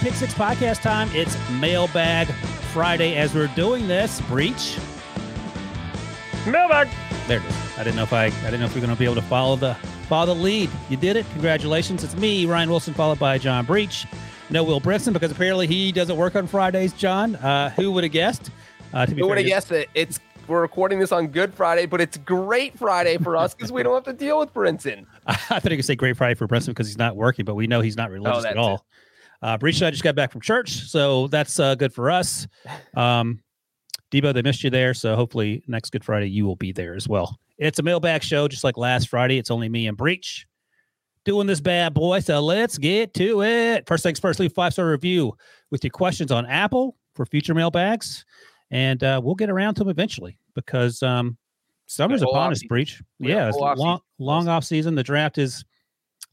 Pick Six podcast time. It's Mailbag Friday as we're doing this. Breech. Mailbag. There it is. I didn't know if I I didn't know if we are going to be able to follow the follow the lead. You did it. Congratulations. It's me, Ryan Wilson, followed by John Breech. No Will Brinson because apparently he doesn't work on Fridays. John, uh, who would have guessed? Uh, who would have guessed it? It's we're recording this on Good Friday, but it's Great Friday for us because we don't have to deal with Brinson. I thought you could say Great Friday for Brinson because he's not working, but we know he's not religious oh, at all. Uh, Breech and I just got back from church, so that's uh, good for us. Um, Debo, they missed you there, so hopefully next Good Friday you will be there as well. It's a mailbag show, just like last Friday. It's only me and Breech doing this bad boy. So let's get to it. First things first, leave five star review with your questions on Apple for future mailbags, and uh, we'll get around to them eventually because um, summer's upon us. Breech, yeah, it's long long off season. The draft is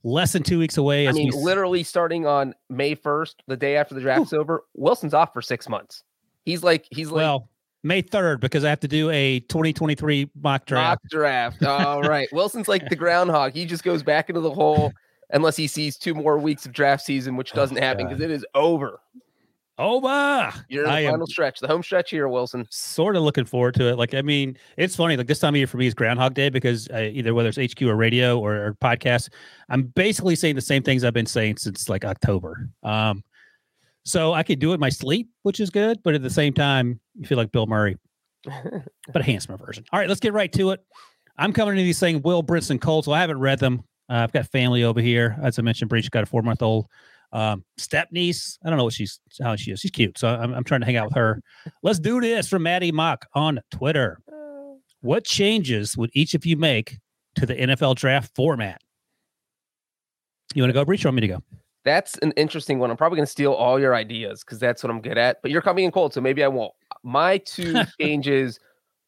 less than two weeks away. I mean, we... literally starting on May 1st, the day after the draft's Ooh. over, Wilson's off for six months. He's like, he's like, well, May 3rd, because I have to do a 2023 mock draft. Mock draft. All right. Wilson's like the groundhog. He just goes back into the hole unless he sees two more weeks of draft season, which oh, doesn't oh, happen because it is over. Over. You're in the final stretch, the home stretch here, Wilson. Sort of looking forward to it. Like, I mean, it's funny. Like this time of year for me is Groundhog Day because uh, either whether it's HQ or radio or, or podcast, I'm basically saying the same things I've been saying since like October. Um, so I could do it in my sleep, which is good, but at the same time, you feel like Bill Murray, but a handsomer version. All right, let's get right to it. I'm coming to these saying Will Brinson Colts. So I haven't read them. Uh, I've got family over here. As I mentioned, Breech got a four month old um, step niece. I don't know what she's how she is. She's cute, so I'm, I'm trying to hang out with her. Let's do this from Maddie Mock on Twitter. What changes would each of you make to the NFL draft format? You want to go, Breech, or want me to go? That's an interesting one. I'm probably going to steal all your ideas because that's what I'm good at. But you're coming in cold, so maybe I won't. My two changes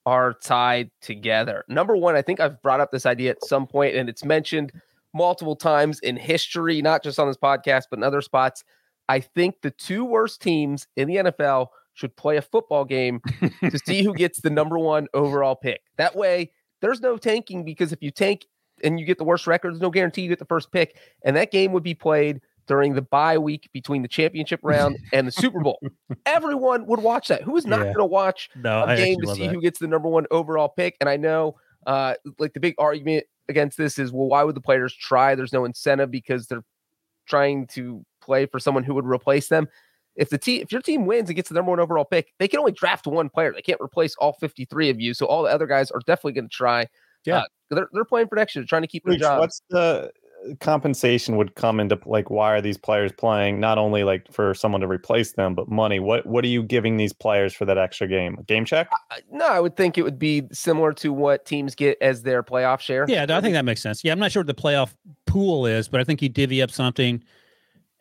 are tied together. Number one, I think I've brought up this idea at some point, and it's mentioned multiple times in history, not just on this podcast, but in other spots. I think the two worst teams in the NFL should play a football game to see who gets the number one overall pick. That way, there's no tanking because if you tank and you get the worst record, there's no guarantee you get the first pick. And that game would be played during the bye week between the championship round and the Super Bowl. Everyone would watch that. Who is not yeah. going to watch no, a game to see that. who gets the number one overall pick? And I know, uh, like the big argument against this is, well, why would the players try? There's no incentive because they're trying to play for someone who would replace them. If the team, if your team wins and gets the number one overall pick, they can only draft one player. They can't replace all 53 of you. So all the other guys are definitely going to try. Yeah, uh, they're, they're playing for next year, trying to keep their job. What's the compensation would come into like why are these players playing not only like for someone to replace them but money. What what are you giving these players for that extra game? A game check? Uh, no i would think it would be similar to what teams get as their playoff share. Yeah i think that makes sense. Yeah i'm not sure what the playoff pool is but i think you divvy up something.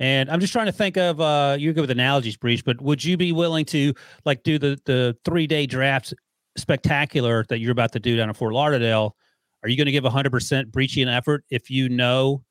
And i'm just trying to think of uh you go with analogies Breech but would you be willing to like do the the three day draft spectacular that you're about to do down in fort lauderdale are you going to give 100% breaching effort if you know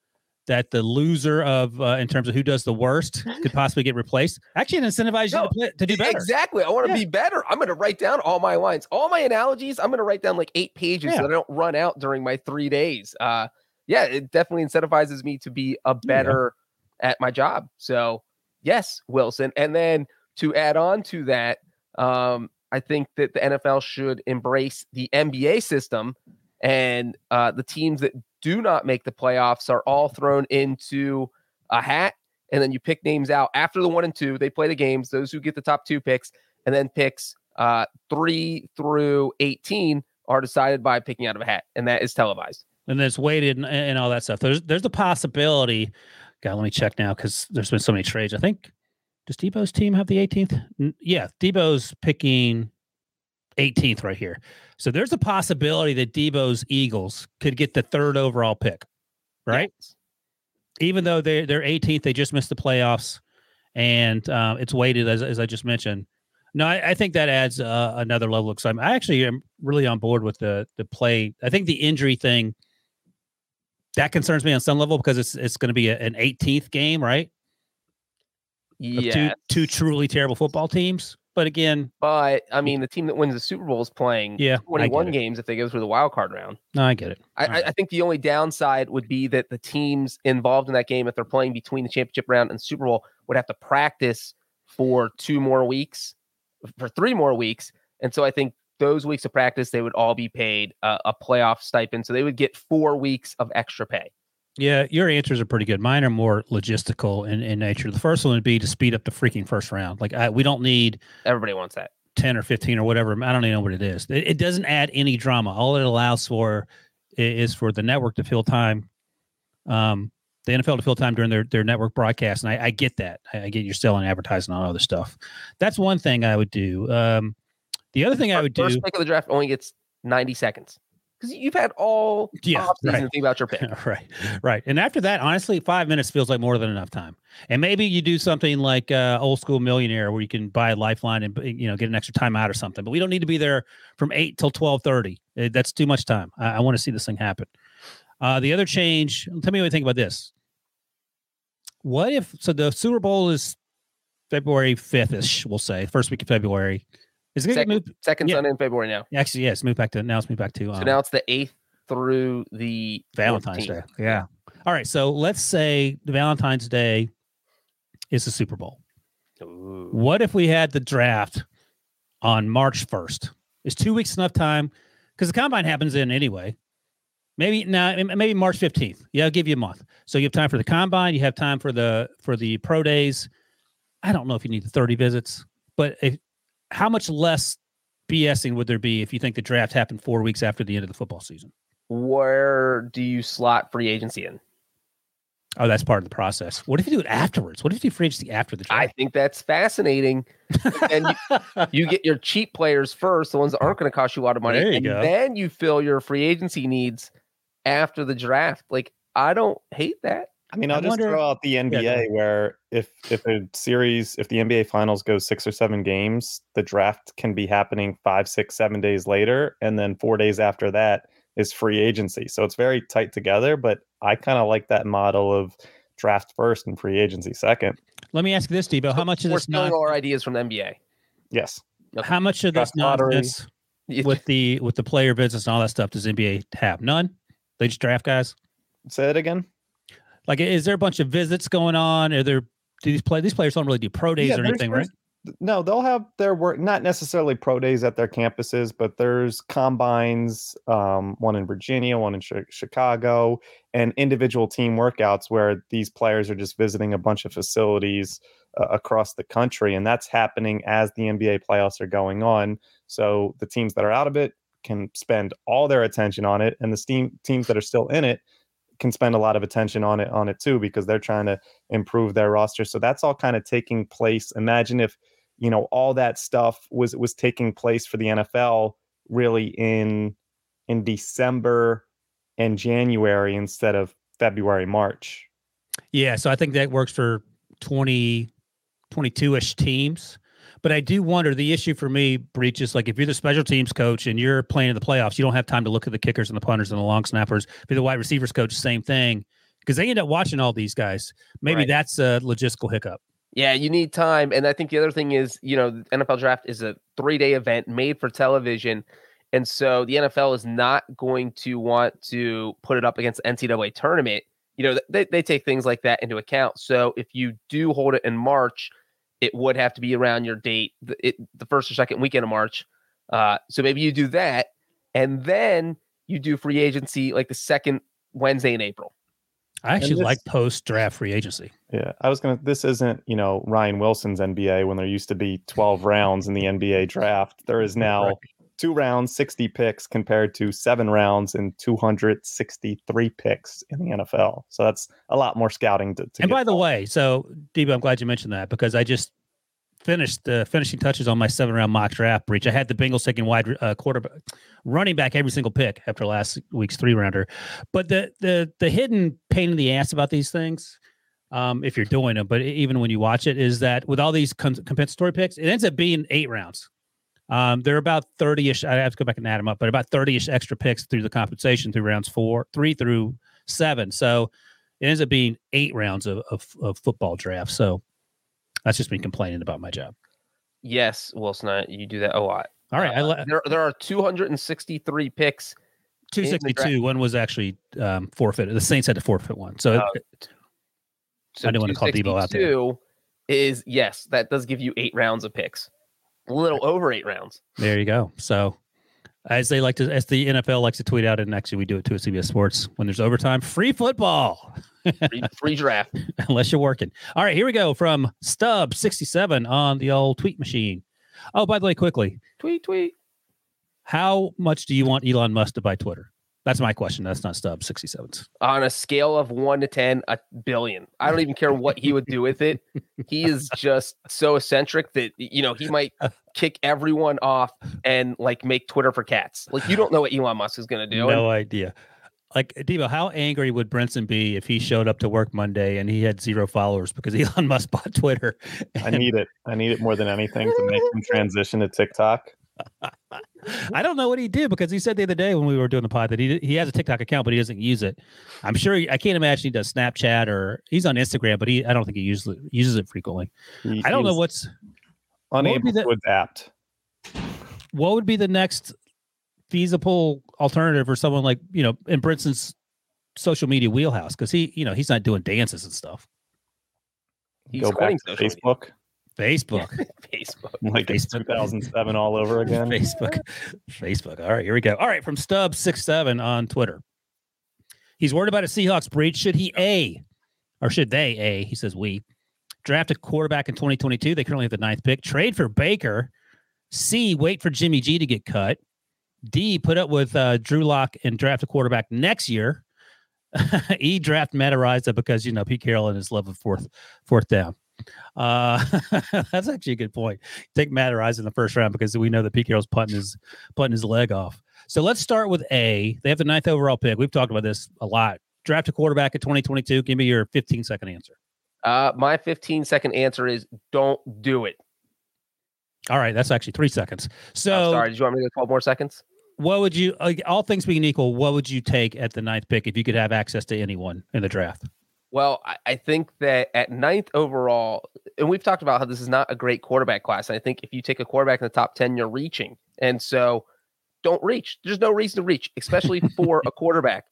that the loser of uh, in terms of who does the worst could possibly get replaced? Actually, it incentivizes no, you to, play, to, do better. Exactly. I want to yeah. be better. I'm going to write down all my lines, all my analogies. I'm going to write down like eight pages yeah. so that I don't run out during my three days. Uh, yeah, it definitely incentivizes me to be a better yeah. at my job. So, yes, Wilson. And then to add on to that, um, I think that the NFL should embrace the NBA system and uh, the teams that do not make the playoffs are all thrown into a hat, and then you pick names out after the one and two. They play the games. Those who get the top two picks, and then picks uh, three through eighteen are decided by picking out of a hat, and that is televised. And then it's weighted and, and all that stuff. There's there's a possibility. God, let me check now because there's been so many trades. I think does Debo's team have the 18th? Yeah, Debo's picking 18th right here. So there's a possibility that Debo's Eagles could get the third overall pick, right? Yes. Even though they they're 18th, they just missed the playoffs, and um, it's weighted as as I just mentioned. No, I, I think that adds uh, another level of excitement. I actually am really on board with the the play. I think the injury thing that concerns me on some level because it's it's going to be a, an 18th game, right? Yeah, two, two truly terrible football teams but again, But I mean, the team that wins the Super Bowl is playing yeah, 21 get it. games if they go through the wild card round. No, I get it. I, All right. I, I think the only downside would be that the teams involved in that game, if they're playing between the championship round and Super Bowl, would have to practice for two more weeks, for three more weeks. And so I think those weeks of practice, they would all be paid uh, a playoff stipend. So they would get four weeks of extra pay. Yeah, your answers are pretty good. Mine are more logistical in, in nature. The first one would be to speed up the freaking first round. Like I, we don't need Everybody wants that. 10 or 15 or whatever. I don't even know what it is. It, it doesn't add any drama. All it allows for is for the network to fill time, um, the NFL to fill time during their, their network broadcast. And I, I get that. I, I get you're selling advertising on all other stuff. That's one thing I would do. Um, the other thing I would do. First pick of the draft only gets 90 seconds because you've had all Yeah, right. to think about your pick. right right and after that honestly five minutes feels like more than enough time and maybe you do something like uh, old school millionaire where you can buy a lifeline and you know get an extra timeout or something but we don't need to be there from 8 till 12.30 that's too much time i, I want to see this thing happen uh, the other change tell me what you think about this what if so the super bowl is february 5th-ish we'll say first week of february is it Second, move second Yeah. Sunday in February now. actually yes move back to now it's moved back to So um, now it's the 8th through the Valentine's 14th. Day. Yeah. All right. So let's say the Valentine's Day is the Super Bowl. Ooh. What if we had the draft on March 1st? Is two weeks enough time? Because the combine happens in anyway. Maybe now, maybe March 15th. Yeah, I'll give you a month. So you have time for the combine, you have time for the for the pro days. I don't know if you need the 30 visits, but if, how much less BSing would there be if you think the draft happened four weeks after the end of the football season? Where do you slot free agency in? Oh, that's part of the process. What if you do it afterwards? What if you do free agency after the draft? I think that's fascinating. and You get your cheap players first, the ones that aren't going to cost you a lot of money, you and go. then you fill your free agency needs after the draft. Like I don't hate that. I mean, I I'll just wonder- throw out the NBA ahead. where if if a series, if the NBA finals goes six or seven games, the draft can be happening five, six, seven days later, and then four days after that is free agency. So it's very tight together. But I kind of like that model of draft first and free agency second. Let me ask you this, Debo. How much of We're this stealing non- all our ideas from the NBA. Yes. how much of this Draft lottery. nonsense with the with the player business and all that stuff does NBA have? None. They just draft guys. Say it again. Like, is there a bunch of visits going on? Are there do these play these players don't really do pro days Yeah, or anything, right? No, they'll have their work, not necessarily pro days at their campuses, but there's combines, um, one in Virginia, one in Chi- Chicago, and individual team workouts where these players are just visiting a bunch of facilities uh, across the country. And that's happening as the NBA playoffs are going on. So the teams that are out of it can spend all their attention on it, and the steam, teams that are still in it can spend a lot of attention on it on it too because they're trying to improve their roster. So that's all kind of taking place. Imagine if you know all that stuff was was taking place for the NFL really in in December and January instead of February March. Yeah, so I think that works for 20, 22-ish teams. But I do wonder the issue for me, Breech, is like if you're the special teams coach and you're playing in the playoffs, you don't have time to look at the kickers and the punters and the long snappers. If you're the wide receivers coach, same thing. Because they end up watching all these guys. Maybe Right. that's a logistical hiccup. Yeah, you need time. And I think the other thing is, you know, the NFL draft is a three day event made for television. And so the NFL is not going to want to put it up against the NCAA tournament. You know, they, they take things like that into account. So if you do hold it in March, it would have to be around your date, the, it, the first or second weekend of March. Uh, so maybe you do that. And then you do free agency like the second Wednesday in April. I actually this- like post draft free agency. Yeah, I was gonna. This isn't you know Ryan Wilson's NBA when there used to be twelve rounds in the NBA draft. There is now Right. Two rounds, sixty picks compared to seven rounds and two hundred sixty-three picks in the NFL. So that's a lot more scouting to. to And by the done. way, so Debo, I'm glad you mentioned that because I just finished the finishing touches on my seven round mock draft Breech. I had the Bengals taking wide uh, quarterback, running back every single pick after last week's three rounder. But the the the hidden pain in the ass about these things, um, if you're doing them, but even when you watch it, is that with all these com- compensatory picks, it ends up being eight rounds. Um, they're about 30 ish. I have to go back and add them up, but about 30 ish extra picks through the compensation through rounds four, three through seven. So it ends up being eight rounds of, of, of football draft. So that's just me complaining about my job. Yes, Wilson, you do that a lot. All right, uh, there there are 263 picks. 262. One was actually um, forfeited. The Saints had to forfeit one, so, uh, so I didn't want to call Debo out there. Is yes, that does give you eight rounds of picks, little over eight rounds. There you go. So as they like to, as the NFL likes to tweet out, and actually we do it too at CBS Sports when there's overtime, free football, free, free draft, unless you're working. All right, here we go from Stub sixty seven on the old tweet machine. Oh, by the way, quickly, tweet tweet. How much do you want Elon Musk to buy Twitter? That's my question. That's not Stub 67s. On a scale of one to 10, a billion. I don't even care what he would do with it. He is just so eccentric that, you know, he might kick everyone off and like make Twitter for cats. Like, you don't know what Elon Musk is going to do. No and, idea. Like, Debo, how angry would Brinson be if he showed up to work Monday and he had zero followers because Elon Musk bought Twitter? And... I need it. I need it more than anything to make him transition to TikTok. I don't know what he did because he said the other day when we were doing the pod that he he has a TikTok account but he doesn't use it. I'm sure he, I can't imagine he does Snapchat or he's on Instagram, but he I don't think he usually uses it frequently. He, I don't know what's unable what the, to adapt. What would be the next feasible alternative for someone like you know in Brinson's social media wheelhouse? Because he you know he's not doing dances and stuff. He's Go back to Facebook. Media. Facebook. Facebook. Like Facebook. 2007 all over again. Facebook. Facebook. All right, here we go. All right, from Stub six seven on Twitter. He's worried about a Seahawks Breech. Should he A, or should they A? He says we draft a quarterback in 2022. They currently have the ninth pick. Trade for Baker. C, wait for Jimmy G to get cut. D, put up with uh, Drew Lock and draft a quarterback next year. e, draft Matt Araiza because you know Pete Carroll and his love of fourth fourth down. Uh, that's actually a good point. Take Matt Araiza in the first round because we know that Pete Carroll's putting his putting his leg off. So let's start with A. They have the ninth overall pick. We've talked about this a lot. Draft a quarterback in 2022. Give me your 15 second answer. Uh, my 15 second answer is don't do it. All right, that's actually three seconds. So oh, sorry, did you want me to 12 more seconds? What would you, all things being equal, what would you take at the ninth pick if you could have access to anyone in the draft? Well, I, I think that at ninth overall, and we've talked about how this is not a great quarterback class. And I think if you take a quarterback in the top 10, you're reaching. And so don't reach. There's no reason to reach, especially for a quarterback.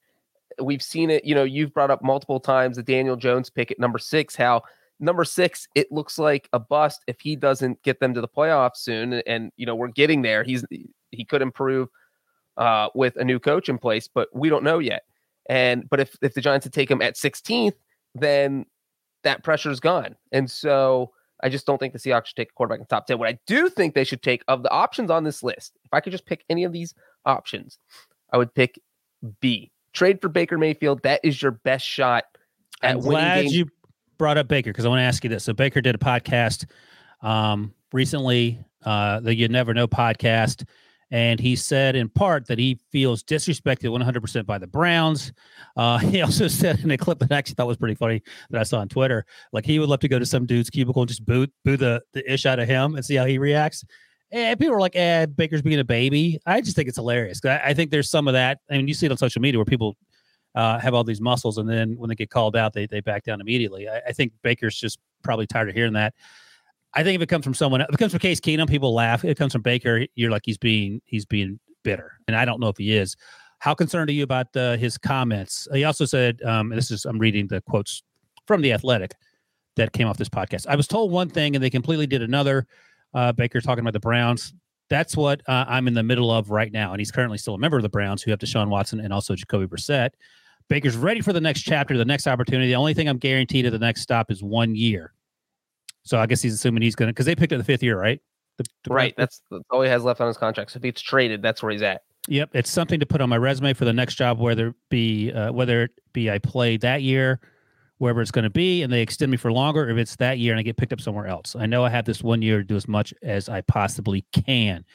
We've seen it, you know, you've brought up multiple times the Daniel Jones pick at number six, how number six, it looks like a bust if he doesn't get them to the playoffs soon. And, you know, we're getting there. He's he could improve uh, with a new coach in place, but we don't know yet. And but if if the Giants had take him at 16th, then that pressure is gone. And so I just don't think the Seahawks should take a quarterback in the top 10. What I do think they should take of the options on this list, if I could just pick any of these options, I would pick B. Trade for Baker Mayfield. That is your best shot I'm glad games. you brought up Baker because I want to ask you this. So Baker did a podcast um, recently, uh, the You Never Know podcast. And he said in part that he feels disrespected 100% by the Browns. Uh, he also said in a clip that I actually thought was pretty funny that I saw on Twitter, like he would love to go to some dude's cubicle and just boo, boo the, the ish out of him and see how he reacts. And people are like, eh, Baker's being a baby. I just think it's hilarious. I, I think there's some of that. I mean, you see it on social media where people uh, have all these muscles and then when they get called out, they, they back down immediately. I, I think Baker's just probably tired of hearing that. I think if it comes from someone, if it comes from Case Keenum, people laugh. If it comes from Baker, you're like he's being he's being bitter, and I don't know if he is. How concerned are you about uh, his comments? He also said, um, this is I'm reading the quotes from the Athletic that came off this podcast. I was told one thing, and they completely did another. Uh, Baker talking about the Browns. That's what uh, I'm in the middle of right now, and he's currently still a member of the Browns, who have Deshaun Watson and also Jacoby Brissett. Baker's ready for the next chapter, the next opportunity. The only thing I'm guaranteed at the next stop is one year. So I guess he's assuming he's going to because they picked up the fifth year, right? The, the right. That's, that's all he has left on his contract. So if he's traded, that's where he's at. Yep, it's something to put on my resume for the next job, whether it be uh, whether it be I play that year, wherever it's going to be, and they extend me for longer, if it's that year and I get picked up somewhere else. I know I have this one year to do as much as I possibly can.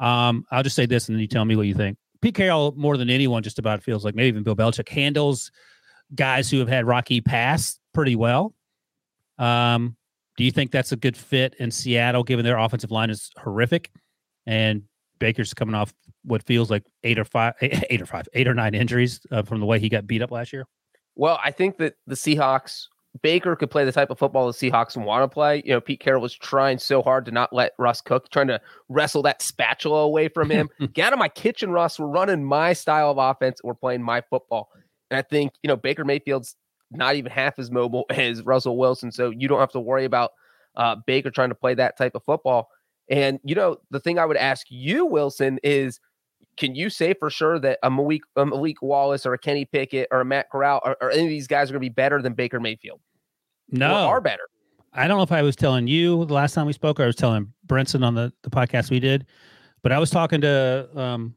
Um, I'll just say this, and then you tell me what you think. Pete Carroll, more than anyone, just about feels like maybe even Bill Belichick handles guys who have had rocky past pretty well. Um, do you think that's a good fit in Seattle, given their offensive line is horrific, and Baker's coming off what feels like eight or five, eight or five, eight or nine injuries uh, from the way he got beat up last year? Well, I think that the Seahawks Baker could play the type of football the Seahawks want to play. You know, Pete Carroll was trying so hard to not let Russ cook, trying to wrestle that spatula away from him. Get out of my kitchen, Russ. We're running my style of offense. We're playing my football. And I think, you know, Baker Mayfield's not even half as mobile as Russell Wilson. So you don't have to worry about uh, Baker trying to play that type of football. And, you know, the thing I would ask you, Wilson, is can you say for sure that a Malik, a Malik Willis or a Kenny Pickett or a Matt Corral or, or any of these guys are going to be better than Baker Mayfield? No, or are better. I don't know if I was telling you the last time we spoke, or I was telling Brinson on the, the podcast we did, but I was talking to um,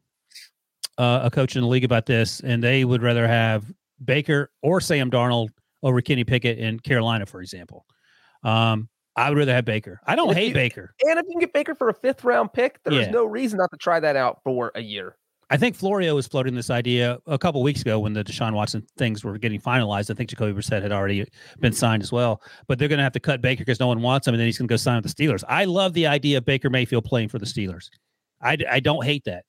uh, a coach in the league about this, and they would rather have Baker or Sam Darnold over Kenny Pickett in Carolina, for example. Um, I would rather have Baker. I don't hate you, Baker. And if you can get Baker for a fifth round pick, there's Yeah. no reason not to try that out for a year. I think Florio was floating this idea a couple weeks ago when the Deshaun Watson things were getting finalized. I think Jacoby Brissett had already been signed as well, but they're going to have to cut Baker because no one wants him, and then he's going to go sign with the Steelers. I love the idea of Baker Mayfield playing for the Steelers. I, I don't hate that.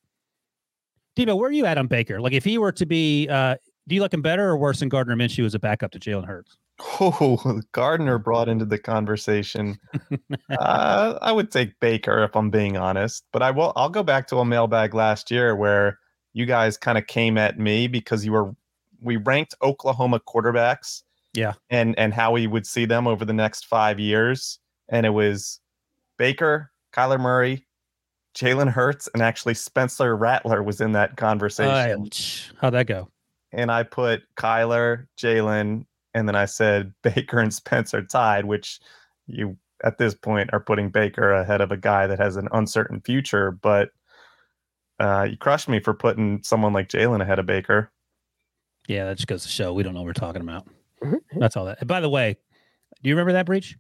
Debo, where are you at on Baker? Like, if he were to be, uh, do you like him better or worse than Gardner Minshew as a backup to Jalen Hurts? Oh, Gardner brought into the conversation. uh, I would take Baker if I'm being honest, but I will. I'll go back to a mailbag last year where you guys kind of came at me because you were we ranked Oklahoma quarterbacks. Yeah. and and how we would see them over the next five years, and it was Baker, Kyler Murray, Jalen Hurts, and actually Spencer Rattler was in that conversation. Uh, how'd that go? And I put Kyler, Jalen, and then I said Baker and Spencer tied, which you at this point are putting Baker ahead of a guy that has an uncertain future. But uh, you crushed me for putting someone like Jalen ahead of Baker. Yeah, that just goes to show we don't know what we're talking about. Mhm. That's all that. And by the way, do you remember that Breech?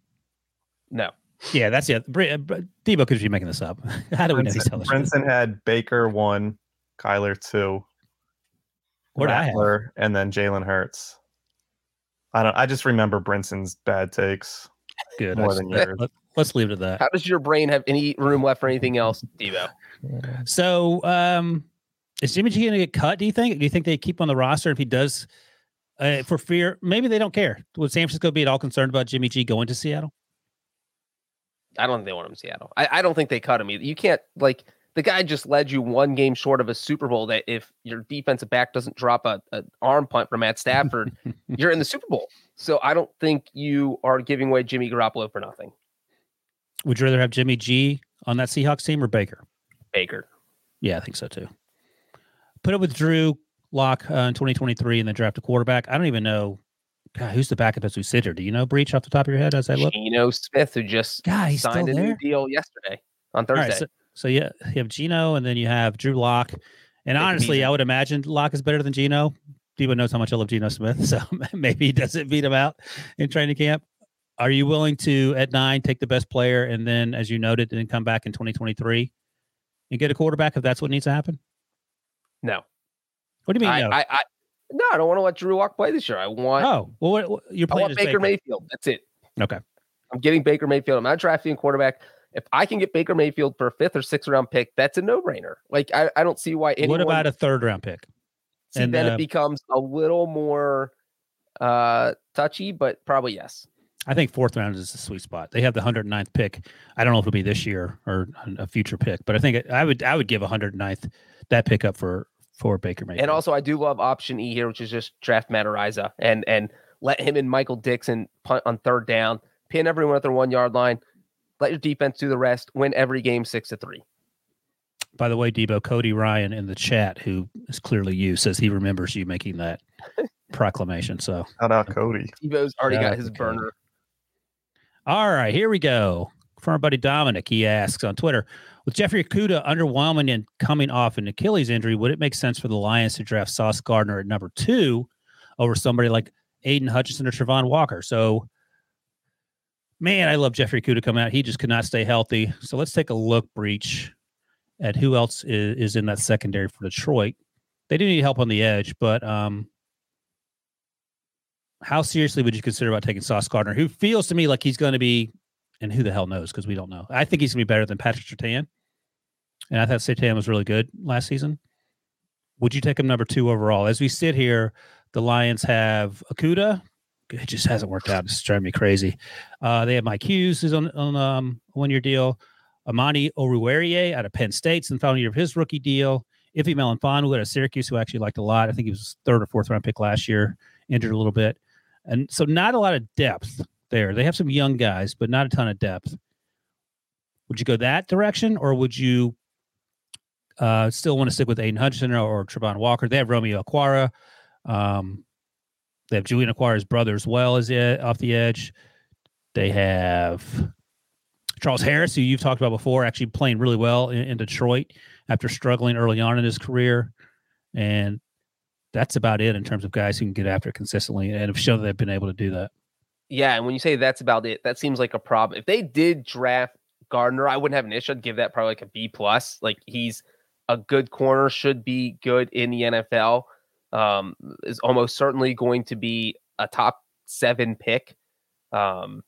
No. Yeah, that's it. Bre- uh, Bre- Debo could be making this up. How do we know he's Brinson, telling the truth? Brinson had Baker one, Kyler two, What did I have? Rattler, and then Jalen Hurts. I don't. I just remember Brinson's bad takes. Good. more I- than let- yours. let- let's leave it at that. How does your brain have any room left for anything else, Debo? So, um, is Jimmy G going to get cut? Do you think? Do you think they keep on the roster if he does? Uh, for fear, maybe they don't care. Would San Francisco be at all concerned about Jimmy G going to Seattle? I don't think they want him in Seattle. I, I don't think they cut him either. You can't like the guy just led you one game short of a Super Bowl. That if your defensive back doesn't drop a, a arm punt from Matt Stafford, you're in the Super Bowl. So I don't think you are giving away Jimmy Garoppolo for nothing. Would you rather have Jimmy G on that Seahawks team or Baker? Baker. Yeah, I think so too. Put it with Drew Lock uh, in 2023 and then draft a quarterback. I don't even know. God, who's the backup as we sit here? Do you know Breech off the top of your head as I look? Geno Smith, who just God, signed a new deal yesterday on Thursday. right, so, so yeah, you have Geno and then you have Drew Lock. And honestly. I would imagine Lock is better than Geno. Debo knows how much I love Geno Smith, so maybe he doesn't beat him out in training camp. Are you willing to at nine take the best player and then, as you noted, then come back in 2023 and get a quarterback if that's what needs to happen? no, What do you mean? I, no? I, I, no, I don't want to let Drew Lock play this year. I want, oh, well, what, what, you're I playing as Baker, Mayfield. That's it. Okay. I'm getting Baker Mayfield. I'm not drafting a quarterback. If I can get Baker Mayfield for a fifth or sixth round pick, that's a no brainer. Like I, I don't see why anyone. What about a third round pick? see, and, then uh, it becomes a little more uh touchy, but probably yes. I think fourth round is the sweet spot. They have the 109th pick. I don't know if it'll be this year or a future pick, but I think I would I would give 109th that pick up for for Baker Mayfield. And also, I do love option E here, which is just draft Matt Araiza and and let him and Michael Dickson punt on third down, pin everyone at their one yard line, let your defense do the rest, win every game six to three. By the way, Debo, Cody Ryan in the chat, who is clearly you, says he remembers you making that proclamation. So, Shout out Cody. Debo's already Shout got his to burner. all right, here we go. From our buddy Dominic, he asks on Twitter With Jeffrey Okudah underwhelming and coming off an Achilles injury, would it make sense for the Lions to draft Sauce Gardner at number two over somebody like Aidan Hutchinson or Travon Walker? So, man, I love Jeffrey Okudah coming out. He just could not stay healthy. So, let's take a look, Breech, at who else is, is in that secondary for Detroit. They do need help on the edge, but um, how seriously would you consider about taking Sauce Gardner, who feels to me like he's going to be, and who the hell knows because we don't know. I think he's going to be better than Patrick Surtain, and I thought Surtain was really good last season. Would you take him number two overall? As we sit here, the Lions have Okudah, it just hasn't worked out. It's driving me crazy. Uh, they have Mike Hughes, who's on on um, one year deal. Amani Oruwariye out of Penn State's in the final year of his rookie deal. Iffy Melifonwu out of Syracuse, who I actually liked a lot. I think he was third or fourth round pick last year, injured a little bit. And so not a lot of depth there. They have some young guys, but not a ton of depth. Would you go that direction or would you uh, still want to stick with Aidan Hutchinson or, or Travon Walker? They have Romeo Okwara. Um, they have Julian Okwara's brother as well as off the edge. They have Charles Harris, who you've talked about before, actually playing really well in, in Detroit after struggling early on in his career. And that's about it in terms of guys who can get after consistently and have shown that they've been able to do that. Yeah, and when you say that's about it, that seems like a problem. If they did draft Gardner, I wouldn't have an issue. I'd give that probably like a B plus. Like he's a good corner, should be good in the NFL. Um, is almost certainly going to be a top seven pick. Um,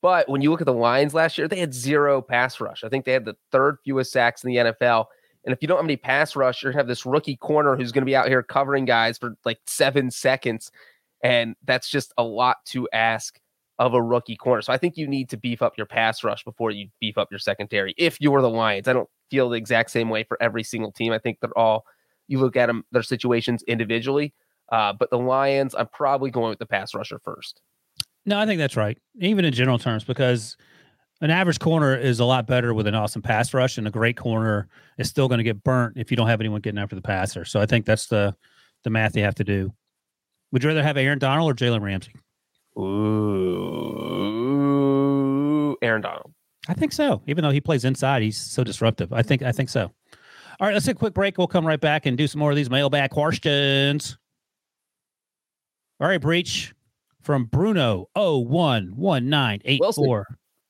but when you look at the Lions last year, they had zero pass rush. I think they had the third fewest sacks in the NFL. And if you don't have any pass rush, you're gonna have this rookie corner who's gonna be out here covering guys for like seven seconds. And that's just a lot to ask of a rookie corner. So I think you need to beef up your pass rush before you beef up your secondary. If you're the Lions, I don't feel the exact same way for every single team. I think they're all you look at them their situations individually. Uh, but the Lions, I'm probably going with the pass rusher first. No, I think that's right. Even in general terms, because an average corner is a lot better with an awesome pass rush, and a great corner is still going to get burnt if you don't have anyone getting after the passer. So I think that's the the math you have to do. Would you rather have Aaron Donald or Jalen Ramsey? Ooh, Aaron Donald. I think so. Even though he plays inside, he's so disruptive. I think I think so. All right, let's take a quick break. We'll come right back and do some more of these mailbag questions. All right, Breech from Bruno 011984.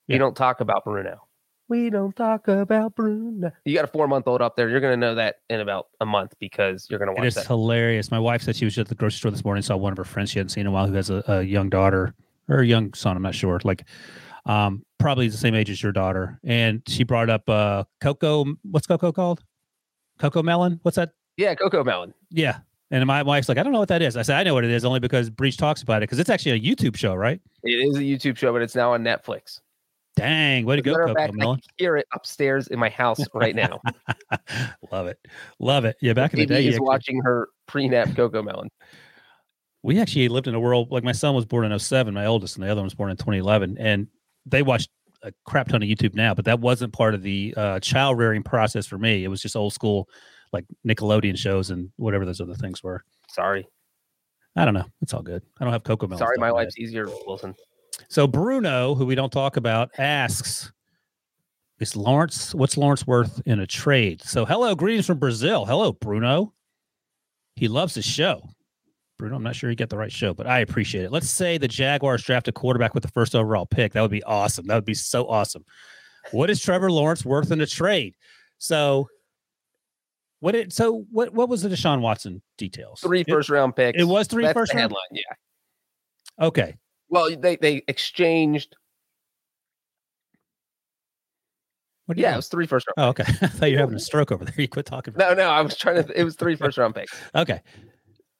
You don't talk about Bruno. We don't talk about Bruno. You got a four month old up there. You're going to know that in about a month because you're going to watch It is that. hilarious. My wife said she was at the grocery store this morning, saw one of her friends she hadn't seen in a while who has a, a young daughter or a young son. I'm not sure. Like, um, probably the same age as your daughter. And she brought up uh, Coco. What's Coco called? CoComelon? What's that? yeah, CoComelon. Yeah. And my wife's like, I don't know what that is. I said, I know what it is only because Breech talks about it because it's actually a YouTube show, right? It is a YouTube show, but it's now on Netflix. Dang, way to go, Coco fact, Melon. can hear it upstairs in my house right now. Love it. Love it. Yeah, back in the day, is you- watching her pre-nap CoComelon. we actually lived in a world like my son was born in 07, my oldest, and the other one was born in 2011. And they watched a crap ton of YouTube now, but that wasn't part of the uh, child rearing process for me. It was just old school, like Nickelodeon shows and whatever those other things were. Sorry, I don't know. It's all good. I don't have cocoa milk. sorry, my life's easier, Wilson. So Bruno, who we don't talk about, asks, "Is Lawrence? What's Lawrence worth in a trade?" So hello, greetings from Brazil. Hello, Bruno. He loves his show. Bruno, I'm not sure you get the right show, but I appreciate it. Let's say the Jaguars draft a quarterback with the first overall pick. That would be awesome. That would be so awesome. What is Trevor Lawrence worth in a trade? So, what it? So, what? What was the Deshaun Watson details? Three first It- round picks. It, was three That's first round. headline. Yeah. Okay. Well, they they exchanged. What Yeah, it was three first round. Oh, okay. I thought you were having a stroke over there. You quit talking. About No, no, I was trying to. It was three first round picks Okay.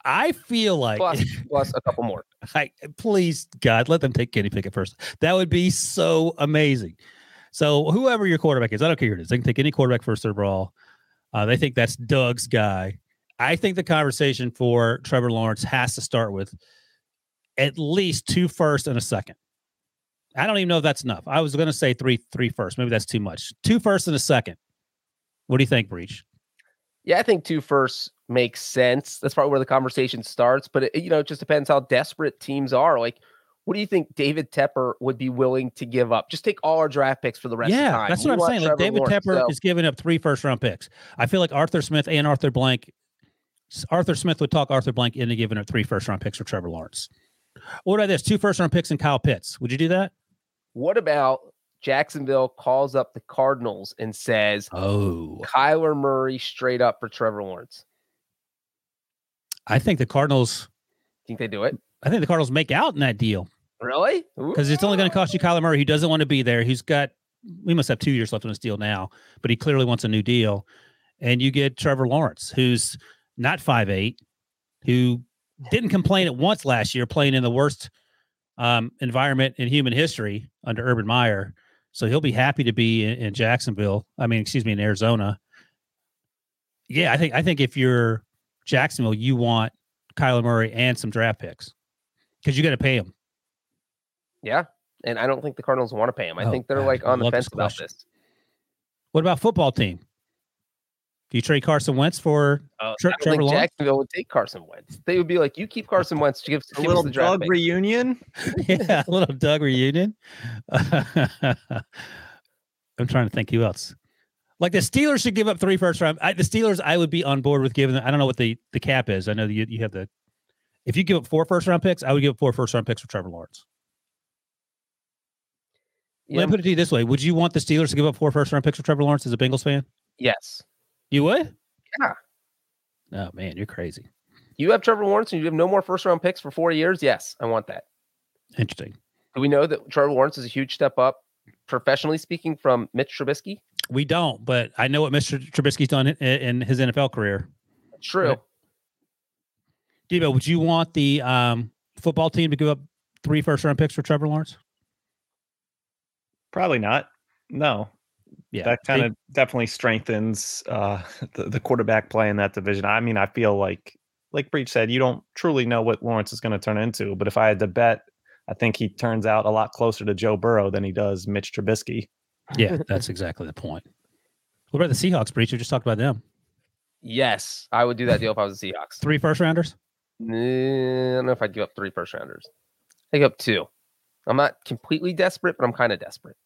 I feel like plus plus a couple more. I, please God, let them take Kenny Pickett first. That would be so amazing. So whoever your quarterback is, I don't care who it is. They can take any quarterback first overall. Uh, they think that's Doug's guy. I think the conversation for Trevor Lawrence has to start with at least two first and a second. I don't even know if that's enough. I was going to say three, three first. Maybe that's too much. Two first and a second. What do you think, Breech? Yeah, I think two firsts makes sense. That's probably where the conversation starts. But it, you know, it just depends how desperate teams are. Like, what do you think David Tepper would be willing to give up? Just take all our draft picks for the rest of yeah, time. that's We what I'm saying. Like David Lawrence, Tepper so- is giving up three first round picks. I feel like Arthur Smith and Arthur Blank, Arthur Smith would talk Arthur Blank into giving up three first round picks for Trevor Lawrence. What about this? Two first round picks and Kyle Pitts. Would you do that? What about Jacksonville calls up the Cardinals and says Oh, Kyler Murray straight up for Trevor Lawrence? I think the Cardinals. Think they do it? I think the Cardinals make out in that deal Really? because it's only going to cost you Kyler Murray, who doesn't want to be there. He's got. We must have two years left on his deal now, but he clearly wants a new deal. And you get Trevor Lawrence, who's not five eight, who didn't complain at once last year, playing in the worst um, environment in human history under Urban Meyer. So he'll be happy to be in, in Jacksonville. I mean, excuse me, in Arizona. Yeah, I think I think if you're Jacksonville, you want Kyler Murray and some draft picks because you got to pay him. Yeah, and I don't think the Cardinals want to pay him. I Oh, think they're God, like I on the love this fence about this. What about football team? Do you trade Carson Wentz for? Uh, Tre- I don't Trevor think Lawrence? Jacksonville would take Carson Wentz. They would be like, "You keep Carson Wentz, to give, A give us little the draft Doug pick." reunion. yeah, a little Doug reunion. I'm trying to think who else. Like the Steelers should give up three first round. I, the Steelers, I would be on board with giving. Them. I don't know what the the cap is. I know you you have the. If you give up four first round picks, I would give up four first round picks for Trevor Lawrence. Yeah, Let me put it to you this way: Would you want the Steelers to give up four first round picks for Trevor Lawrence as a Bengals fan? yes. You would? Yeah. Oh man, you're crazy. You have Trevor Lawrence and you have no more first round picks for four years. Yes, I want that. Interesting. Do we know that Trevor Lawrence is a huge step up, professionally speaking, from Mitch Trubisky? We don't, but I know what Mr. Trubisky's done in, in his NFL career. True. Right. Debo, would you want the um, football team to give up three first round picks for Trevor Lawrence? Probably not. No, Yeah, that kind of definitely strengthens uh, the, the quarterback play in that division. I mean, I feel like, like Breech said, you don't truly know what Lawrence is going to turn into. But if I had to bet, I think he turns out a lot closer to Joe Burrow than he does Mitch Trubisky. Yeah, that's exactly the point. What about the Seahawks, Breech? We just talked about them. Yes, I would do that deal if I was the Seahawks. Three first rounders? Nah, I don't know if I'd give up three first rounders. I give up two. I'm not completely desperate, but I'm kind of desperate.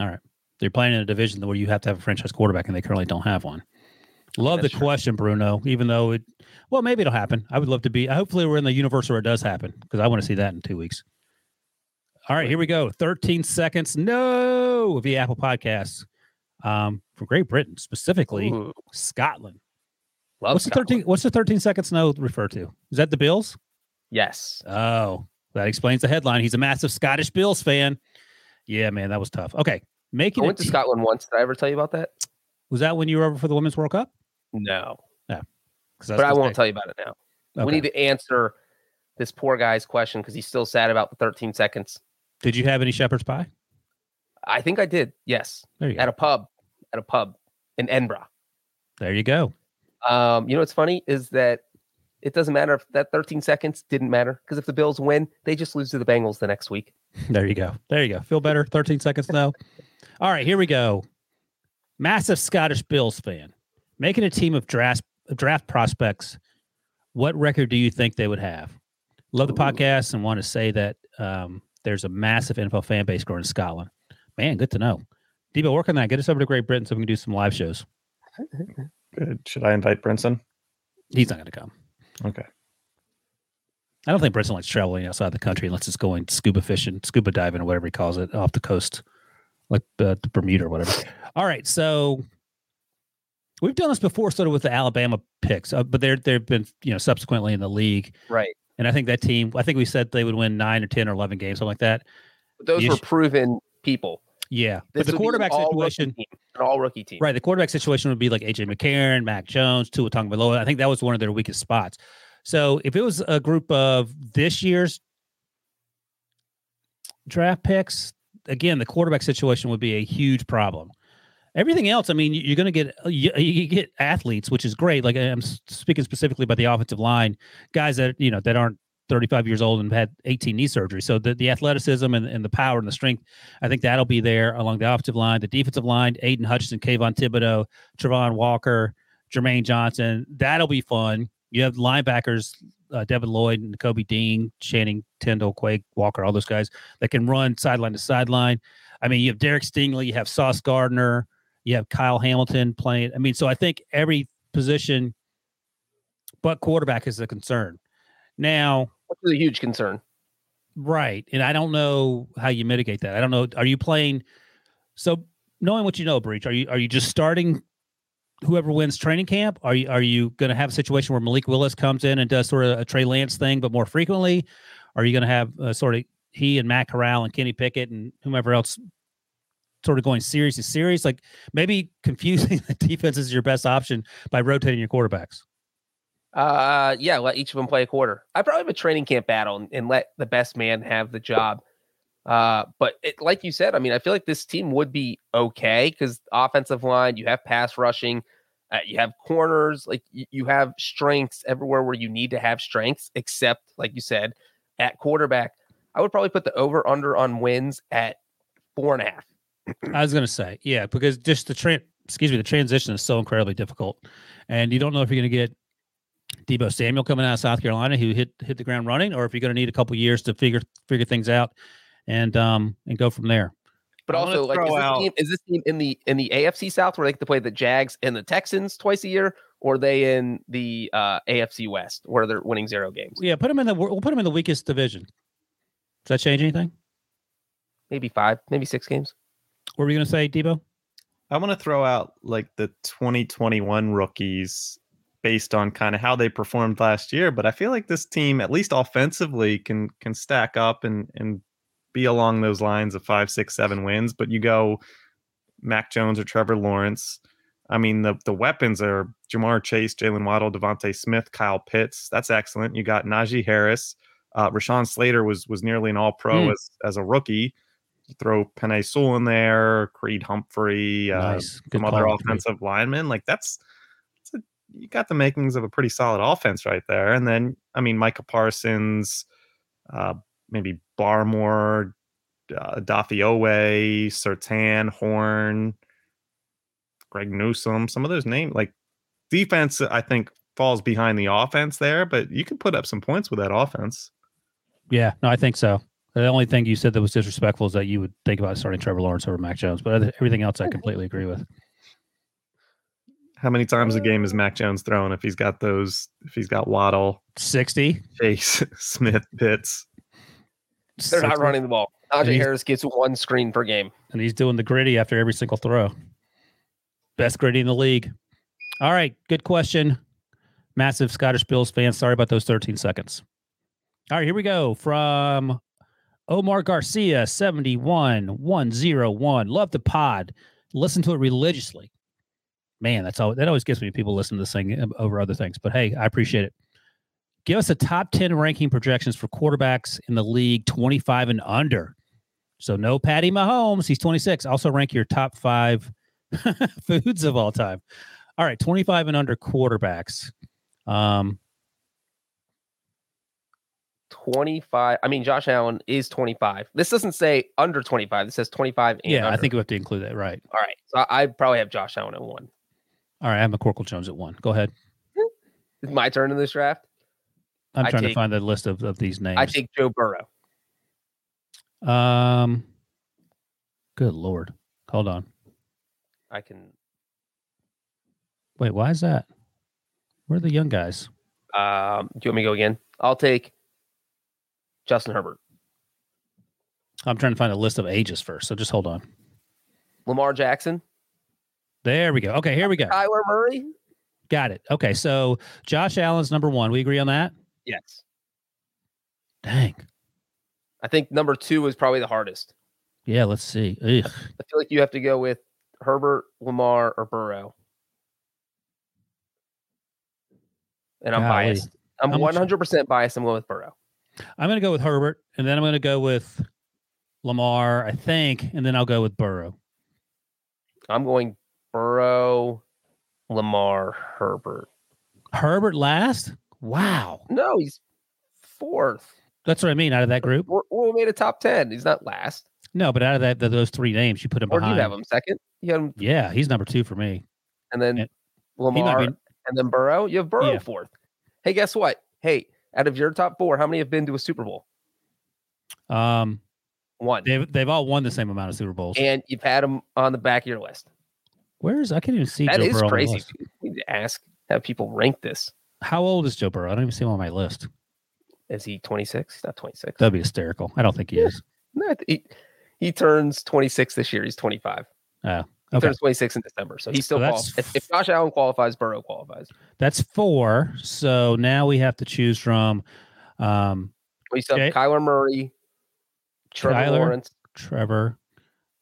All right. They're playing in a division where you have to have a franchise quarterback, and they currently don't have one. Love That's the true. question, Bruno. Even though it, well, maybe it'll happen. I would love to be. Hopefully, we're in the universe where it does happen because I want to see that in two weeks. All right, here we go. 13 seconds. No, via Apple Podcasts um, from Great Britain, specifically Ooh, Scotland. love what's the 13? What's the 13 seconds no refer to? Is that the Bills? Yes. Oh, that explains the headline. He's a massive Scottish Bills fan. Yeah, man, that was tough. Okay, making. I went to Scotland once. Did I ever tell you about that? Was that when you were over for the Women's World Cup? No. 'Cause But I won't tell you about it now. Okay. We need to answer this poor guy's question because he's still sad about the 13 seconds. Did you have any shepherd's pie? I think I did. Yes. There you go. At a pub. At a pub in Edinburgh. There you go. Um, you know what's funny is that it doesn't matter if that 13 seconds didn't matter because if the Bills win, they just lose to the Bengals the next week. There you go. There you go. Feel better. 13 seconds no. All right, here we go. Massive Scottish Bills fan. Making a team of draft draft prospects. What record do you think they would have? Love the podcast and want to say that um, there's a massive NFL fan base growing in Scotland. Man, good to know. Debo, work on that. Get us over to Great Britain so we can do some live shows. Good. Should I invite Brinson? He's not going to come. Okay. I don't think Brinson likes traveling outside the country unless it's going scuba fishing, scuba diving, or whatever he calls it, off the coast, like uh, the Bermuda or whatever. All right, so we've done this before, sort of with the Alabama picks, uh, but they're they've been you know subsequently in the league, Right. And I think that team, I think we said they would win nine or ten or eleven games, something like that. But those You were sh- proven people. Yeah, but This the would an quarterback situation, team, an all rookie team. right? The quarterback situation would be like AJ McCarron, Mac Jones, Tua Tagovailoa. I think that was one of their weakest spots. So if it was a group of this year's draft picks, again, the quarterback situation would be a huge problem. Everything else, I mean, you- you're going to get you, you get athletes, which is great. Like I'm speaking specifically about the offensive line, guys that you know that aren't 35 years old and had 18 knee surgery. So the, the athleticism and, and the power and the strength, I think that'll be there along the offensive line, the defensive line, Aidan Hutchinson, Kayvon Thibodeaux, Travon Walker, Jermaine Johnson. That'll be fun. You have linebackers, uh, Devin Lloyd and Kobe Dean, Channing Tindall, Quay Walker, all those guys that can run sideline to sideline. I mean, you have Derek Stingley, you have Sauce Gardner, you have Kyle Hamilton playing. I mean, so I think every position but quarterback is a concern. Now, Which is a huge concern. Right. And I don't know how you mitigate that. I don't know. Are you playing so knowing what you know, Breech, are you are you just starting whoever wins training camp? Are you are you gonna have a situation where Malik Willis comes in and does sort of a Trey Lance thing, but more frequently? Are you gonna have uh, sort of he and Matt Corral and Kenny Pickett and whomever else sort of going series to series? Like maybe confusing the defense is your best option by rotating your quarterbacks. Uh, yeah, let each of them play a quarter. I probably have a training camp battle and, and let the best man have the job. Uh, but it, like you said, I mean, I feel like this team would be okay because offensive line, you have pass rushing, uh, you have corners, like you, you have strengths everywhere where you need to have strengths, except like you said, at quarterback. I would probably put the over under on wins at four and a half. I was going to say, yeah, because just the train, excuse me, the transition is so incredibly difficult, and you don't know if you're going to get Deebo Samuel coming out of South Carolina who hit hit the ground running, or if you're going to need a couple years to figure figure things out and um and go from there. But I also, like, is this, team, is this team in the in the AFC South where they get to play the Jags and the Texans twice a year, or are they in the uh, AFC West where they're winning zero games? Yeah, put them in the we'll put them in the weakest division. Does that change anything? Maybe five, maybe six games. What were you going to say, Debo? I want to throw out like the 2021 rookies based on kind of how they performed last year, but I feel like this team, at least offensively, can can stack up and and be along those lines of five, six, seven wins. But you go Mac Jones or Trevor Lawrence. I mean, the the weapons are Ja'Marr Chase, Jaylen Waddle, DeVonta Smith, Kyle Pitts. That's excellent. You got Najee Harris. Uh, Rashawn Slater was was nearly an All Pro Hmm. as as a rookie. Throw Penei Sewell in there, Creed Humphrey, uh, nice. Good some other offensive linemen. Like that's, that's a, you got the makings of a pretty solid offense right there. And then I mean Micah Parsons, uh, maybe Barmore, uh, Dafiowe, Surtain, Horn, Greg Newsome. Some of those names like defense, I think falls behind the offense there, but you can put up some points with that offense. Yeah, no, I think so. The only thing you said that was disrespectful is that you would think about starting Trevor Lawrence over Mac Jones, but everything else I oh. completely agree with. How many times a game uh. is Mac Jones thrown if he's got those? If he's got Waddle, Sixty. Chase, Smith, Pitts. They're not running the ball. And Najee Harris gets one screen per game. and he's doing the griddy after every single throw. Best griddy in the league. All right, good question. Massive Scottish Bills fan. Sorry about those 13 seconds. All right, here we go from Omar Garcia, 71101. Love the pod. Listen to it religiously. Man, that's all that always gets me. People listen to this thing um, over other things. But hey, I appreciate it. Give us a top 10 ranking projections for quarterbacks in the league 25 and under. So no Patty Mahomes. He's 26. Also rank your top five foods of all time. All right, 25 and under quarterbacks. Um, 25. I mean, Josh Allen is 25. This doesn't say under 25. This says 25 and yeah, I think we have to include that. Right. All right. So I, I'd probably have Josh Allen at one. All right, I have McCorkle Jones at one. Go ahead. It's my turn in this draft. I'm I trying to find the list of, of these names. I take Joe Burrow. um, good lord. Hold on. I can. Wait, why is that? Where are the young guys? Um, do you want me to go again? I'll take Justin Herbert, I'm trying to find a list of ages first. So just hold on. Lamar Jackson, There we go. Okay, here we go. Kyler Murray. Got it. Okay, so Josh Allen's number one. We agree on that? Yes. Dang. I think number two is probably the hardest. Yeah, let's see. Ugh. I feel like you have to go with Herbert, Lamar, or Burrow. And I'm Golly. biased. I'm How much- 100% biased. I'm going with Burrow. I'm going to go with Herbert, and then I'm going to go with Lamar, I think, and then I'll go with Burrow. I'm going Burrow, Lamar, Herbert. Herbert last? Wow. No, he's fourth. That's what I mean. Out of that group? We made a top 10. He's not last. No, but out of that, th- those three names, you put him Or do behind. you have him second? You him, Yeah, he's number two for me. and then might Lamar, be- and then Burrow. You have Burrow Yeah. fourth. Hey, guess what? Hey, out of your top four, how many have been to a Super Bowl? Um, One. they've they've all won the same amount of Super Bowls. And you've had them on the back of your list. Where's I can't even see That Joe is Burrow crazy. We need to ask, have people rank this. How old is Joe Burrow? I don't even see him on my list. Is he 26? He's not 26. That'd be hysterical. I don't think he is. No, he, he turns 26 this year. He's 25. He Okay, turns 26 in December. So he's still So qualifies. If, if Josh Allen qualifies, Burrow qualifies. that's four. So now we have to choose from um, We still have Okay. Kyler Murray, Trevor Kyler. Lawrence, Trevor,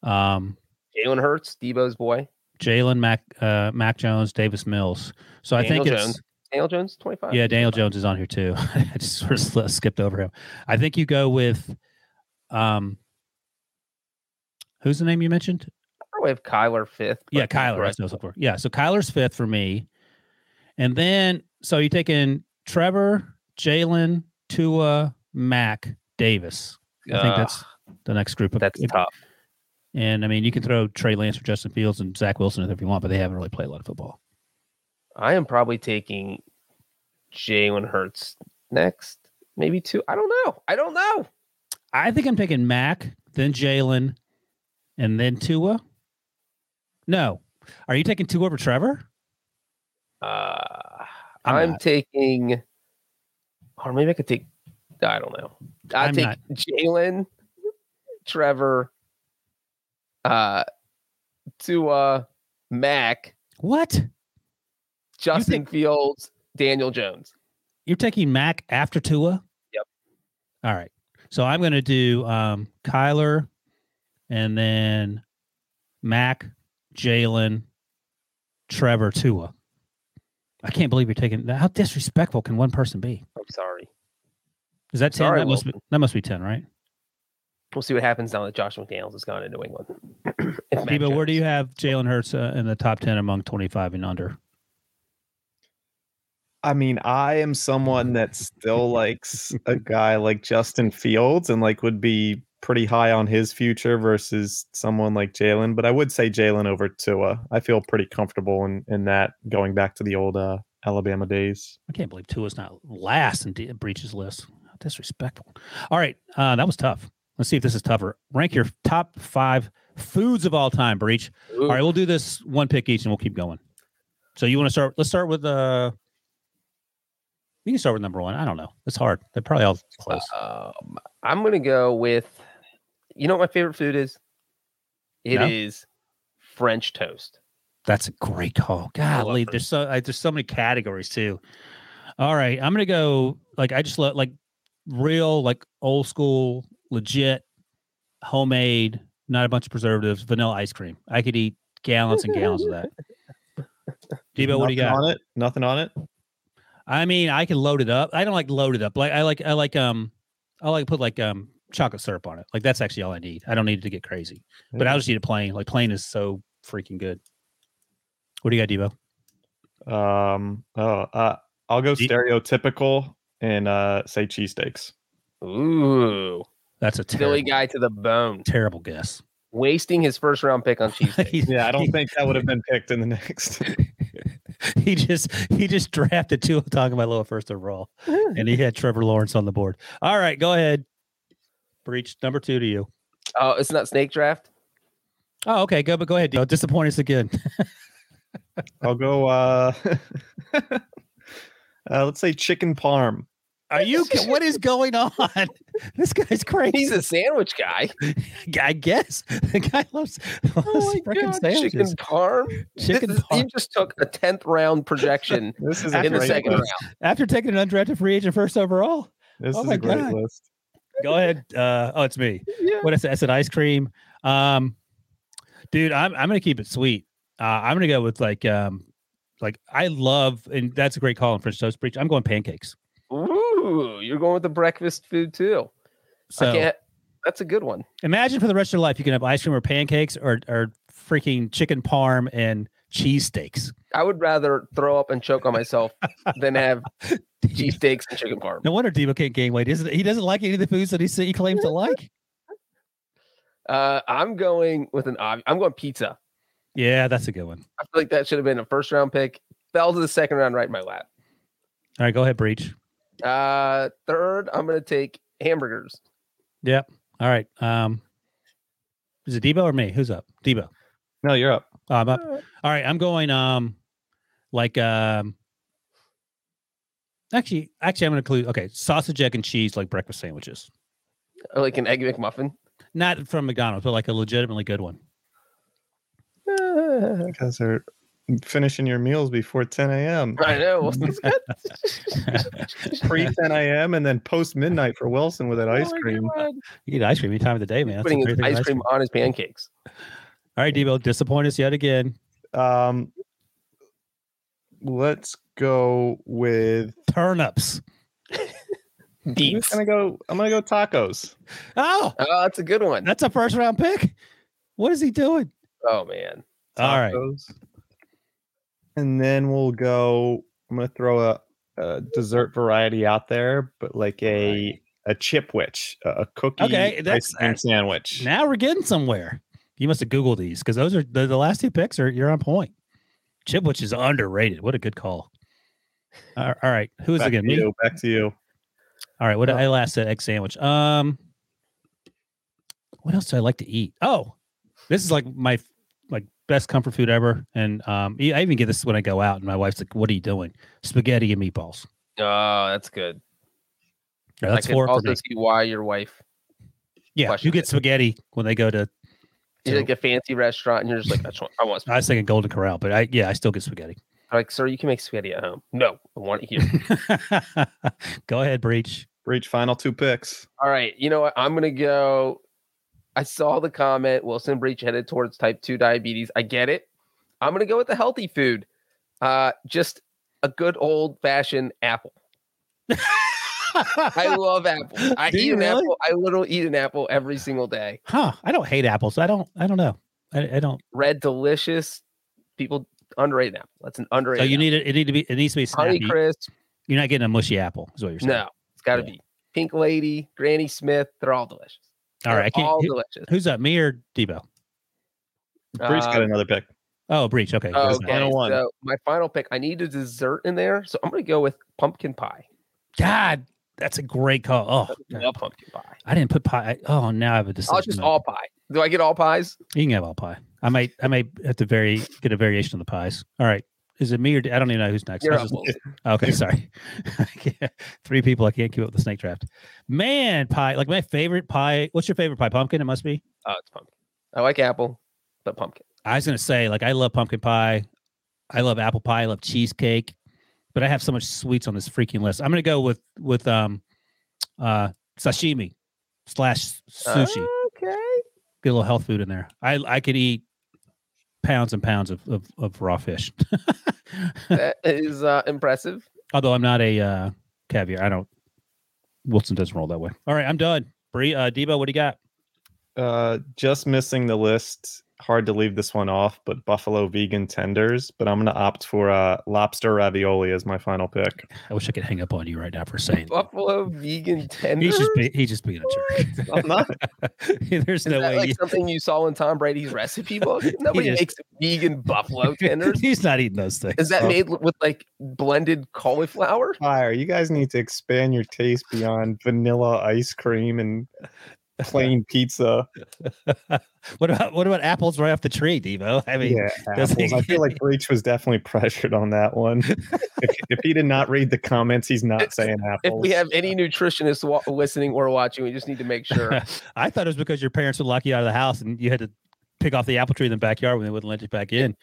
um, Jalen Hurts, Debo's boy, Jalen Mac, uh, Mac Jones, Davis Mills. So I think it's Jones. Daniel Jones, 25. Yeah, Daniel Jones is on here too. I just sort of skipped over him. I think you go with, um, who's the name you mentioned? We have Kyler fifth. Yeah, Kyler. right. That's what I was looking for. Yeah, so Kyler's fifth for me, and then so you're taking Trevor, Jalen, Tua, Mac, Davis. I think that's the next group of. that's tough. And I mean, you can throw Trey Lance or Justin Fields and Zach Wilson if you want, but they haven't really played a lot of football. I am probably taking Jalen Hurts next, maybe two. I don't know. I don't know. I think I'm taking Mac, then Jalen, and then Tua. No, are you taking two over Trevor? Uh, I'm I'm, taking, or maybe I could take. I don't know. I I'm take not. Jalen, Trevor, uh, to uh, Mac, What? Justin think- Fields, Daniel Jones. You're taking Mac after Tua? Yep. All right. So I'm going to do um, Kyler and then Mac, Jalen, Trevor, Tua. I can't believe you're taking that. How disrespectful can one person be? I'm sorry. Is that 10? Sorry, that, must be, that must be 10, right? We'll see what happens now that Josh McDaniels has gone to New England. If Debo, where do you have Jalen Hurts uh, in the top 10 among 25 and under? I mean, I am someone that still likes a guy like Justin Fields and like would be pretty high on his future versus someone like Jalen. But I would say Jalen over Tua. I feel pretty comfortable in in that going back to the old uh, Alabama days. I can't believe Tua's not last in D- Breech's list. How disrespectful. All right. Uh, that was tough. Let's see if this is tougher. Rank your top five foods of all time, Breech. Ooh, All right, we'll do this one pick each and we'll keep going. So you want to start? Let's start with uh you can start with number one. I don't know. It's hard. They're probably all close. Um, I'm gonna go with. You know what my favorite food is? It is No? French toast. That's a great call. love Golly, there's so I, there's so many categories too. All right, I'm gonna go like I just love like real like old school legit homemade, not a bunch of preservatives, vanilla ice cream. I could eat gallons and gallons of that. Debo, what do you got? on it? Nothing on it. I mean, I can load it up. I don't like load it up. Like I like I like um I like put like um chocolate syrup on it. Like that's actually all I need. I don't need it to get crazy. But I'll just eat it plain. Like plain is so freaking good. What do you got, Debo? Um. Oh. Uh. I'll go Ye- stereotypical and uh say cheesesteaks. Ooh, That's a Philly terrible, guy to the bone, terrible guess. wasting his first round pick on cheesesteaks. Yeah, I don't think that would have been picked in the next. he just he just drafted two talking about lower first overall, and he had Trevor Lawrence on the board. All right, go ahead. Breech number two to you. Oh, it's not snake draft. Oh, okay, go but go ahead. Debo. Disappoint us again. I'll go. uh uh, Let's say chicken parm. Are you? What is going on? This guy's crazy. He's a sandwich guy. I guess the guy loves, loves Oh my freaking God, sandwiches. chicken parm. Chicken This is- He just took a tenth round projection This is In a in the second list. round. After taking an undrafted free agent first overall. This Oh is my a great God. list. Go ahead. Uh, oh, it's me. Yeah. What is it? I said ice cream. Um, dude, I'm I'm gonna keep it sweet. Uh, I'm gonna go with like um, like I love, and that's a great call on French toast. Breech. I'm going pancakes. Ooh, you're going with the breakfast food too. So I can't. That's a good one. imagine for the rest of your life you can have ice cream or pancakes or or freaking chicken parm and cheesesteaks. I would rather throw up and choke on myself than have cheesesteaks and chicken parm. No wonder Debo can't gain weight. Isn't? He doesn't like any of the foods that he he claims to like. Uh, I'm going with an. ob- I'm going pizza. Yeah, that's a good one. I feel like that should have been a first round pick. Fell to the second round right in my lap. All right, go ahead, Breech. Uh, third, I'm going to take hamburgers. Yep. All right. Um, is it Debo or me? Who's up? Debo. No, you're up. Oh, I'm up. All right. I'm going. Um, like um. Actually, actually, I'm going to include okay, sausage, egg, and cheese like breakfast sandwiches. Like an egg McMuffin. Not from McDonald's, but like a legitimately good one. You guys are finishing your meals before 10 a.m. I know. Wilson's good. Pre 10 a.m. and then post midnight for Wilson with that ice Oh my cream. God. you eat ice cream any time of the day, man. That's Putting his thing about ice cream on his pancakes. All right, Debo, disappoint us yet again. Um, let's go with. Turnips. I'm gonna go. I'm gonna go tacos. Oh, Oh, that's a good one. that's a first round pick. What is he doing? Oh man. All right. And then we'll go. I'm gonna throw a, a dessert variety out there, but like a a chipwich, a, a cookie Okay, ice that's- cream sandwich. Now we're getting somewhere. You must have Googled these because those are the, the last two picks are you're on point. Chipwich is underrated. What a good call. All all right. Who is it back again? to Me? you. Back to you. All right. What did Oh. I last said? Egg sandwich. Um, what else do I like to eat? Oh, this is like my like best comfort food ever. And um, I even get this when I go out, and my wife's like, "What are you doing? Spaghetti and meatballs." Oh, that's good. Yeah, that's I can four also me. see why your wife Yeah, you get it. spaghetti when they go to. you to- like a fancy restaurant and you're just like, I, just want, I want I was thinking Golden Corral, but I yeah, I still get spaghetti. Like, sir, you can make spaghetti at home. No, I want it here. go ahead, Breech. Breech final two picks. All right, you know what? I'm gonna go. I saw the comment. Wilson Breech headed towards type two diabetes. I get it. I'm gonna go with the healthy food. Uh, just a good old fashioned apple. I love apples. I Do eat an really? apple. I literally eat an apple every single day. huh? I don't hate apples. I don't. I don't know. I, I don't. Red delicious. People underrate an apple. That's an So underrated. you need it. It need to be. It needs to be apple. Honey crisp. You're not getting a mushy apple. Is what you're saying. No, it's got to Yeah. be Pink Lady, Granny Smith. They're all delicious. All They're right. I can't, all who- delicious. who's up? Me or Debo? Breech got Um, another pick. Oh, Breech. Okay. Okay, Final one. so my final pick. I need a dessert in there, so I'm gonna go with pumpkin pie. God, that's a great call. Oh, I love pumpkin pie. I didn't put pie. I- Oh, now I have a decision. Oh, it's just all pie. Do I get all pies? You can have all pie. I might. I may have to vary. Get a variation of the pies. All right. Is it me or I don't even know who's next. I You're was up, just- Okay, sorry. Three people. I can't keep up with the snake draft. Man, pie. Like my favorite pie. What's your favorite pie? Pumpkin. It must be. Oh, it's pumpkin. I like apple, but pumpkin. I was gonna say like I love pumpkin pie. I love apple pie. I love cheesecake. But I have so much sweets on this freaking list. I'm gonna go with with um uh sashimi slash sushi. Okay. Get a little health food in there. I I could eat pounds and pounds of of, of raw fish. that is uh, impressive. Although I'm not a uh, caviar. I don't. Wilson doesn't roll that way. All right, I'm done. Bree, uh, Debo, what do you got? Uh, just missing the list. Hard to leave this one off, but buffalo vegan tenders. But I'm gonna opt for uh, lobster ravioli as my final pick. I wish I could hang up on you right now for saying. Buffalo vegan tenders. He's just be, he's just being a jerk. I'm not. There's Is no that way. like you- something you saw in Tom Brady's recipe book? Nobody just- makes vegan buffalo tenders. he's not eating those things. Is that Oh. made with like blended cauliflower? Fire! You guys need to expand your taste beyond vanilla ice cream and plain pizza. what about what about apples right off the tree, Debo? I mean, yeah, apples. he- I feel like Breech was definitely pressured on that one. if, if he did not read the comments, he's not saying apples. If we have any nutritionists wa- listening or watching, we just need to make sure. I thought it was because your parents would lock you out of the house and you had to pick off the apple tree in the backyard when they wouldn't let you back in.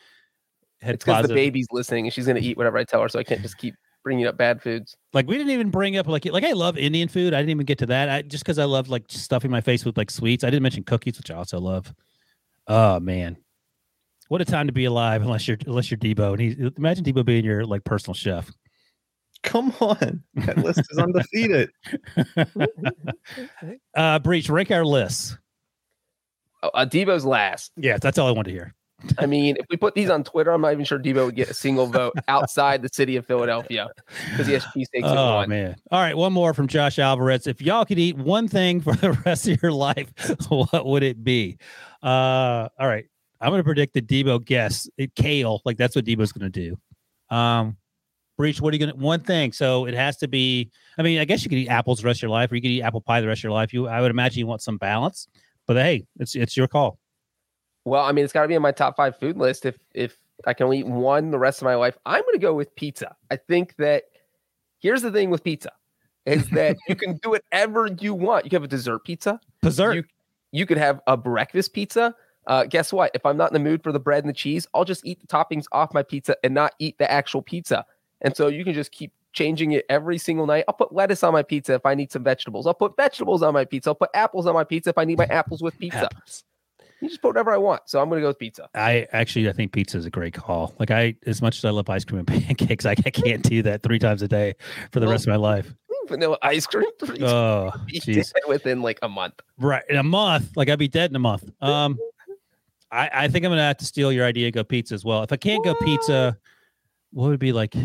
Had It's because the baby's listening and she's going to eat whatever I tell her, so I can't just keep bringing up bad foods. like we didn't even bring up like like I love Indian food. I didn't even get to that. I, just because I love like stuffing my face with like sweets. I didn't mention cookies, which I also love. Oh man, what a time to be alive! Unless you're unless you're Debo, and he imagine Debo being your like personal chef. Come on, that list is undefeated. uh, Breech, rank our lists. Oh, uh, Debo's last. Yeah, that's all I want to hear. I mean, if we put these on Twitter, I'm not even sure Debo would get a single vote outside the city of Philadelphia because he has cheesesteaks Oh man! All right, one more from Josh Alvarez. If y'all could eat one thing for the rest of your life, what would it be? Uh, all right, I'm going to predict the Debo guess it kale. Like that's what Debo's going to do. Um, Breech, what are you going to? One thing. So it has to be. I mean, I guess you could eat apples the rest of your life, or you could eat apple pie the rest of your life. You, I would imagine you want some balance. But hey, it's it's your call. Well, I mean, it's got to be on my top five food list. If if I can only eat one the rest of my life, I'm going to go with pizza. I think that here's the thing with pizza is that you can do whatever you want. You can have a dessert pizza. Dessert. You, you could have a breakfast pizza. Uh, guess what? If I'm not in the mood for the bread and the cheese, I'll just eat the toppings off my pizza and not eat the actual pizza. And so you can just keep changing it every single night. I'll put lettuce on my pizza if I need some vegetables. I'll put vegetables on my pizza. I'll put apples on my pizza if I need my apples with pizza. Apples. You just put whatever I want. So I'm going to go with pizza. I actually, I think pizza is a great call. Like I, as much as I love ice cream and pancakes, I, I can't do that three times a day for the Well, rest of my life. Vanilla ice cream. Oh, dead within like a month. Right. In a month, like I'd be dead in a month. Um, I, I think I'm gonna have to steal your idea, go pizza as well. If I can't go pizza, what would it be like?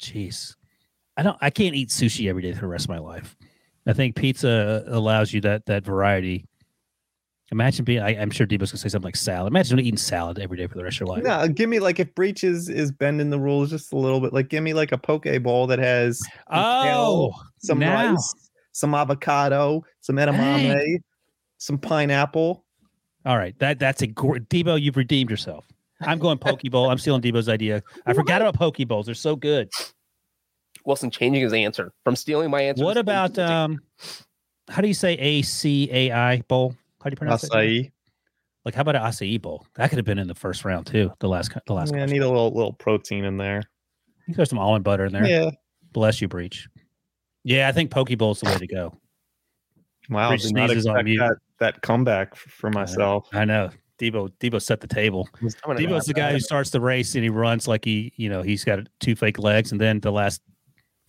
Jeez, I don't. I can't eat sushi every day for the rest of my life. I think pizza allows you that that variety. Imagine being. I, I'm sure Debo's gonna say something like salad. Imagine eating salad every day for the rest of your life. No, give me like if Breech is is bending the rules just a little bit. Like give me like a poke bowl that has some Oh, kale, some now. rice, some avocado, some edamame, some pineapple. All right, that that's a gr- Debo. You've redeemed yourself. I'm going poke bowl. I'm stealing Debo's idea. I forgot about poke bowls. They're so good. Wilson changing his answer from stealing my answer. What about um? How do you say A C A I bowl? How do you pronounce it? Acai. Like how about an acai bowl? That could have been in the first round too. The last the last. Yeah, I need a little little protein in there. You throw some almond butter in there. Yeah. Bless you, Breech. Yeah, I think poke bowl's the way to go. Wow. Breech Did not sneezes on mute. that, that comeback for myself. I know. Debo Debo set the table. Debo's the guy who starts the race and he runs like he, you know, he's got two fake legs, and then the last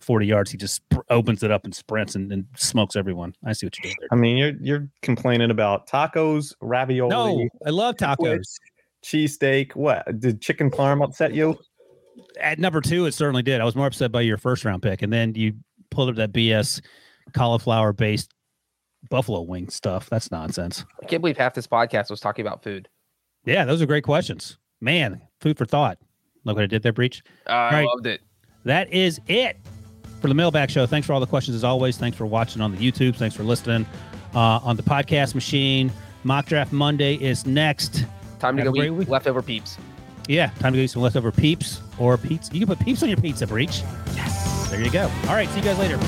forty yards he just sp- opens it up and sprints and, and smokes everyone. I see what you did there. I mean, you're you're complaining about tacos, ravioli, No, I love tacos. cheesesteak. What did chicken parm upset you? At number two, it certainly did. I was more upset by your first round pick, and then you pulled up that BS cauliflower based buffalo wing stuff. That's nonsense. I can't believe half this podcast was talking about food. Yeah, those are great questions. Man, food for thought. Look what I did there, Breech. Uh, I Right. loved it. That is it for the mailbag show. Thanks for all the questions as always. Thanks for watching on the YouTube. Thanks for listening uh, on the podcast machine. Mock Draft Monday is next. Time to Have go eat week. leftover peeps. Yeah, time to go eat some leftover peeps or pizza. You can put peeps on your pizza, Breech. Yes. There you go. All right, see you guys later.